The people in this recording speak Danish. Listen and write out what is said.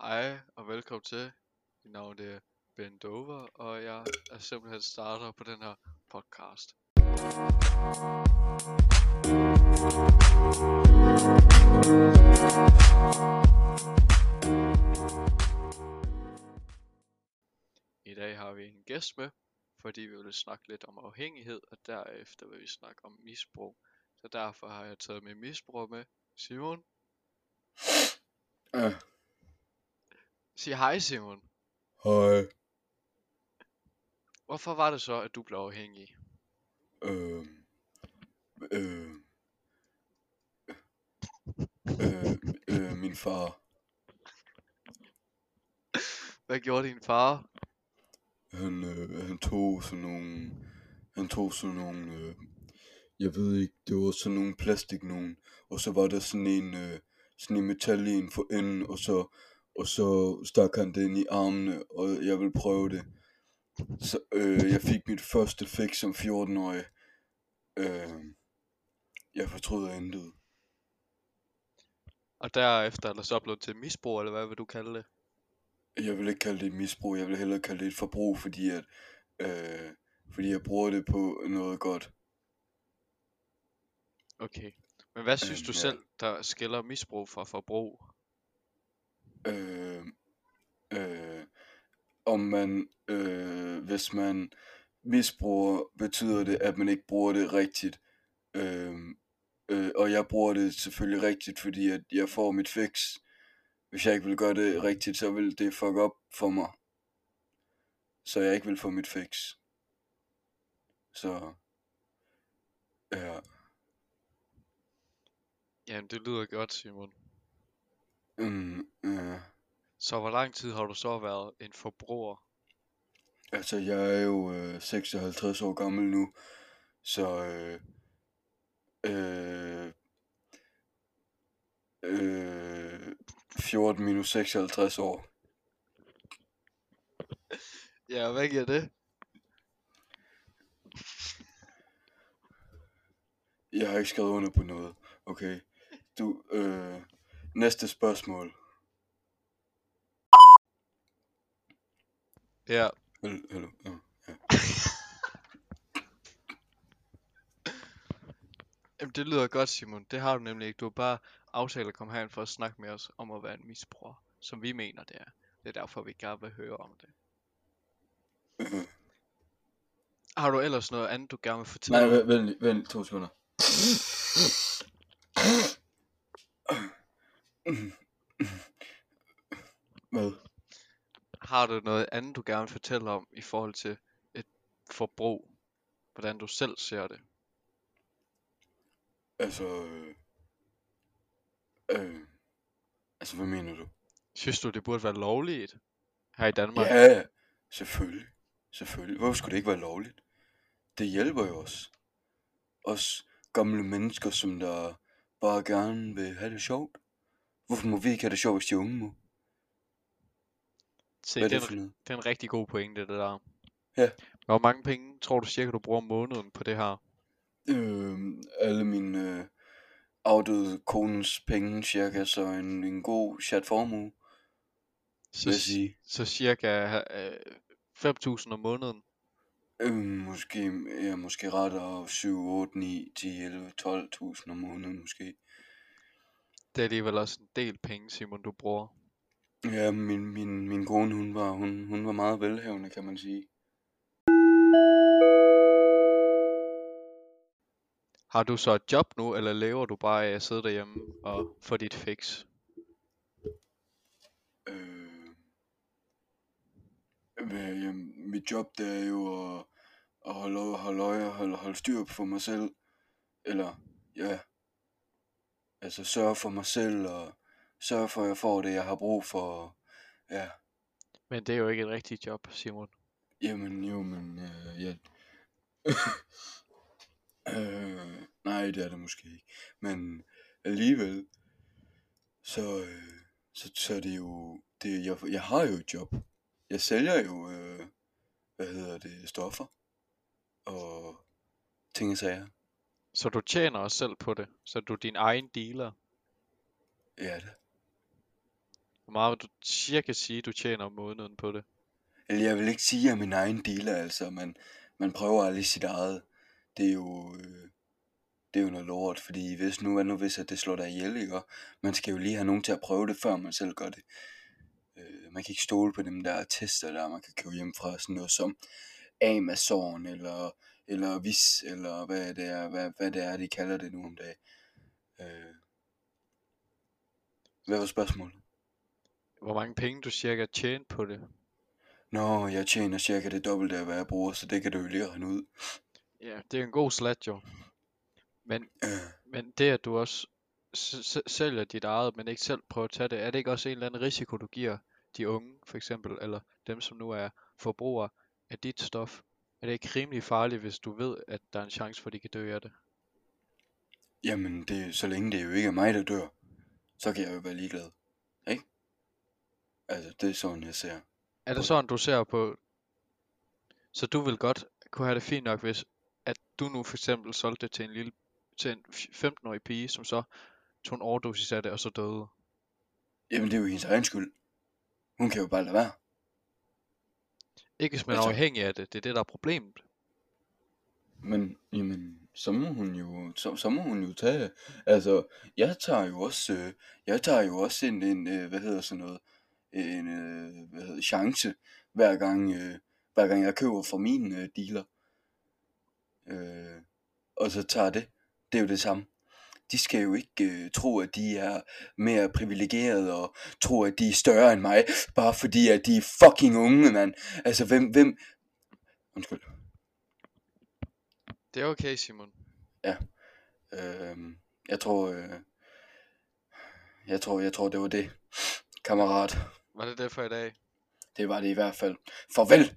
Hej og velkommen til. Mit navn er Ben Dover, og jeg er simpelthen starter på den her podcast. I dag har vi en gæst med, fordi vi vil snakke lidt om afhængighed, og derefter vil vi snakke om misbrug. Så derfor har jeg taget min misbrug med. Simon, Uh sig hej Simon. hej. Hvorfor var det så, at du blev afhængig? Øh, øh, øh, øh, min far, Hvad gjorde din far? han, øh, han tog sådan nogle, han tog sådan nogle, øh, jeg ved ikke, det var sådan nogle plastik nogen, og så var der sådan en, øh, sådan en metal en for enden, og så, og så stak han det ind i armene, og jeg ville prøve det. Så, øh, jeg fik mit første fix som 14-årig. Øh, jeg fortryder intet. Og derefter er der så blevet til misbrug, eller hvad vil du kalde det? Jeg vil ikke kalde det et misbrug, jeg vil hellere kalde det et forbrug, fordi at, øh, fordi jeg bruger det på noget godt. Okay. Men hvad synes Øhm, du ja. selv, der skiller misbrug fra forbrug? Øh, øh, om man, øh, hvis man misbruger, betyder det, at man ikke bruger det rigtigt. Øh, øh, og jeg bruger det selvfølgelig rigtigt, fordi at jeg får mit fix. Hvis jeg ikke vil gøre det rigtigt, så vil det fuck op for mig. Så jeg ikke vil få mit fix. Så, ja. Jamen, det lyder godt, Simon. Mm, ja. Så hvor lang tid har du så været en forbruger? Altså, jeg er jo øh, 56 år gammel nu, så øh, øh, øh, 14 minus 56 år. Ja, hvad giver det? Jeg har ikke skrevet under på noget. Okay. Du, øh, næste spørgsmål. Ja, Hallo, hallo. Ja, ja. Jamen, det lyder godt, Simon. Det har du nemlig ikke. Du har bare aftalt at komme herind for at snakke med os om at være en misbruger, som vi mener, det er. Det er derfor, vi gerne vil høre om det. Har du ellers noget andet, du gerne vil fortælle? Nej, vent, vent, to sekunder. Hvad? Har du noget andet, du gerne vil fortælle om i forhold til et forbrug? Hvordan du selv ser det? Altså, øh, øh, altså, hvad mener du? Synes du, det burde være lovligt her i Danmark? Ja, selvfølgelig. Selvfølgelig. Hvorfor skulle det ikke være lovligt? Det hjælper jo os. Os gamle mennesker, som der bare gerne vil have det sjovt. Hvorfor må vi ikke have det sjovt, hvis de unge må? Se, Hvad det, er det en, noget? det er en rigtig god pointe, det der. Ja. Hvor mange penge tror du cirka, du bruger om måneden på det her? Øh, alle mine øh, afdøde kones penge, cirka, så en, en god chat formue, Så, sige. så cirka øh, 5.000 om måneden. Øh, måske, ja, måske rettere 7, 8, 9, 10, 11, 12.000 om måneden, måske. Det er alligevel også en del penge, Simon, du bruger. Ja, min, min, min kone, hun var, hun, hun var meget velhavende, kan man sige. Har du så et job nu, eller lever du bare af at sidde derhjemme og få dit fix? Øh, hvad, jamen, mit job, det er jo at, at holde, holde øje og holde, holde styr på mig selv. Eller, ja, altså sørge for mig selv og sørge for, at jeg får det, jeg har brug for. Ja, Men det er jo ikke et rigtigt job, Simon. jamen jo, men øh, ja. øh, nej, det er det måske ikke. Men alligevel, så, øh, så, så er det jo, det, jeg, jeg har jo et job. Jeg sælger jo, øh, hvad hedder det, stoffer og ting og sager. Så du tjener også selv på det. Så du er din egen dealer. Ja, det. Hvor meget vil du cirka sige, du tjener om måneden på det? Eller jeg vil ikke sige, at jeg er min egen dealer, altså. Man, man prøver aldrig sit eget. Det er jo... Øh, det er jo noget lort, fordi hvis nu, hvad nu hvis at det slår dig ihjel, ikke? Og man skal jo lige have nogen til at prøve det, før man selv gør det. Øh, man kan ikke stole på dem der tester der, man kan købe hjem fra sådan noget som Amazon, eller, eller Vis, eller hvad det er, hvad, hvad det er, de kalder det nu om dagen. Øh, hvad var spørgsmålet? Hvor mange penge du cirka tjener på det? Nå, jeg tjener cirka det dobbelte af, hvad jeg bruger, så det kan du jo lige regne ud. Ja, det er en god slat jo. Men, Øh, men det at du også sælger dit eget, men ikke selv prøver at tage det, er det ikke også en eller anden risiko, du giver de unge, for eksempel, eller dem, som nu er forbrugere af dit stof? Er det ikke rimelig farligt, hvis du ved, at der er en chance for, at de kan dø af det? jamen, det, så længe det jo ikke er mig, der dør, så kan jeg jo være ligeglad. Ikke? Altså, det er sådan, jeg ser. Er det sådan, du ser på... Så du vil godt kunne have det fint nok, hvis at du nu for eksempel solgte det til en lille til en f- 15-årig pige, som så tog en overdosis af det, og så døde. Jamen, det er jo hendes egen skyld. Hun kan jo bare lade være. Ikke hvis man er Altså- afhængig af det, det er det, der er problemet. Men, jamen, så må hun jo, så, så må hun jo tage, altså, jeg tager jo også, øh, jeg tager jo også en, en øh, hvad hedder sådan noget, en, øh, hvad hedder, chance, hver gang, øh, hver gang jeg køber fra min øh, dealer. Øh, og så tager det. Det er jo det samme. De skal jo ikke øh, tro, at de er mere privilegerede og tro, at de er større end mig, bare fordi, at de er fucking unge, mand. Altså, hvem, hvem... Undskyld. Det er okay, Simon. Øh, jeg tror, øh, jeg tror, jeg tror, det var det, kammerat. Var det det for i dag? Det var det i hvert fald. Farvel!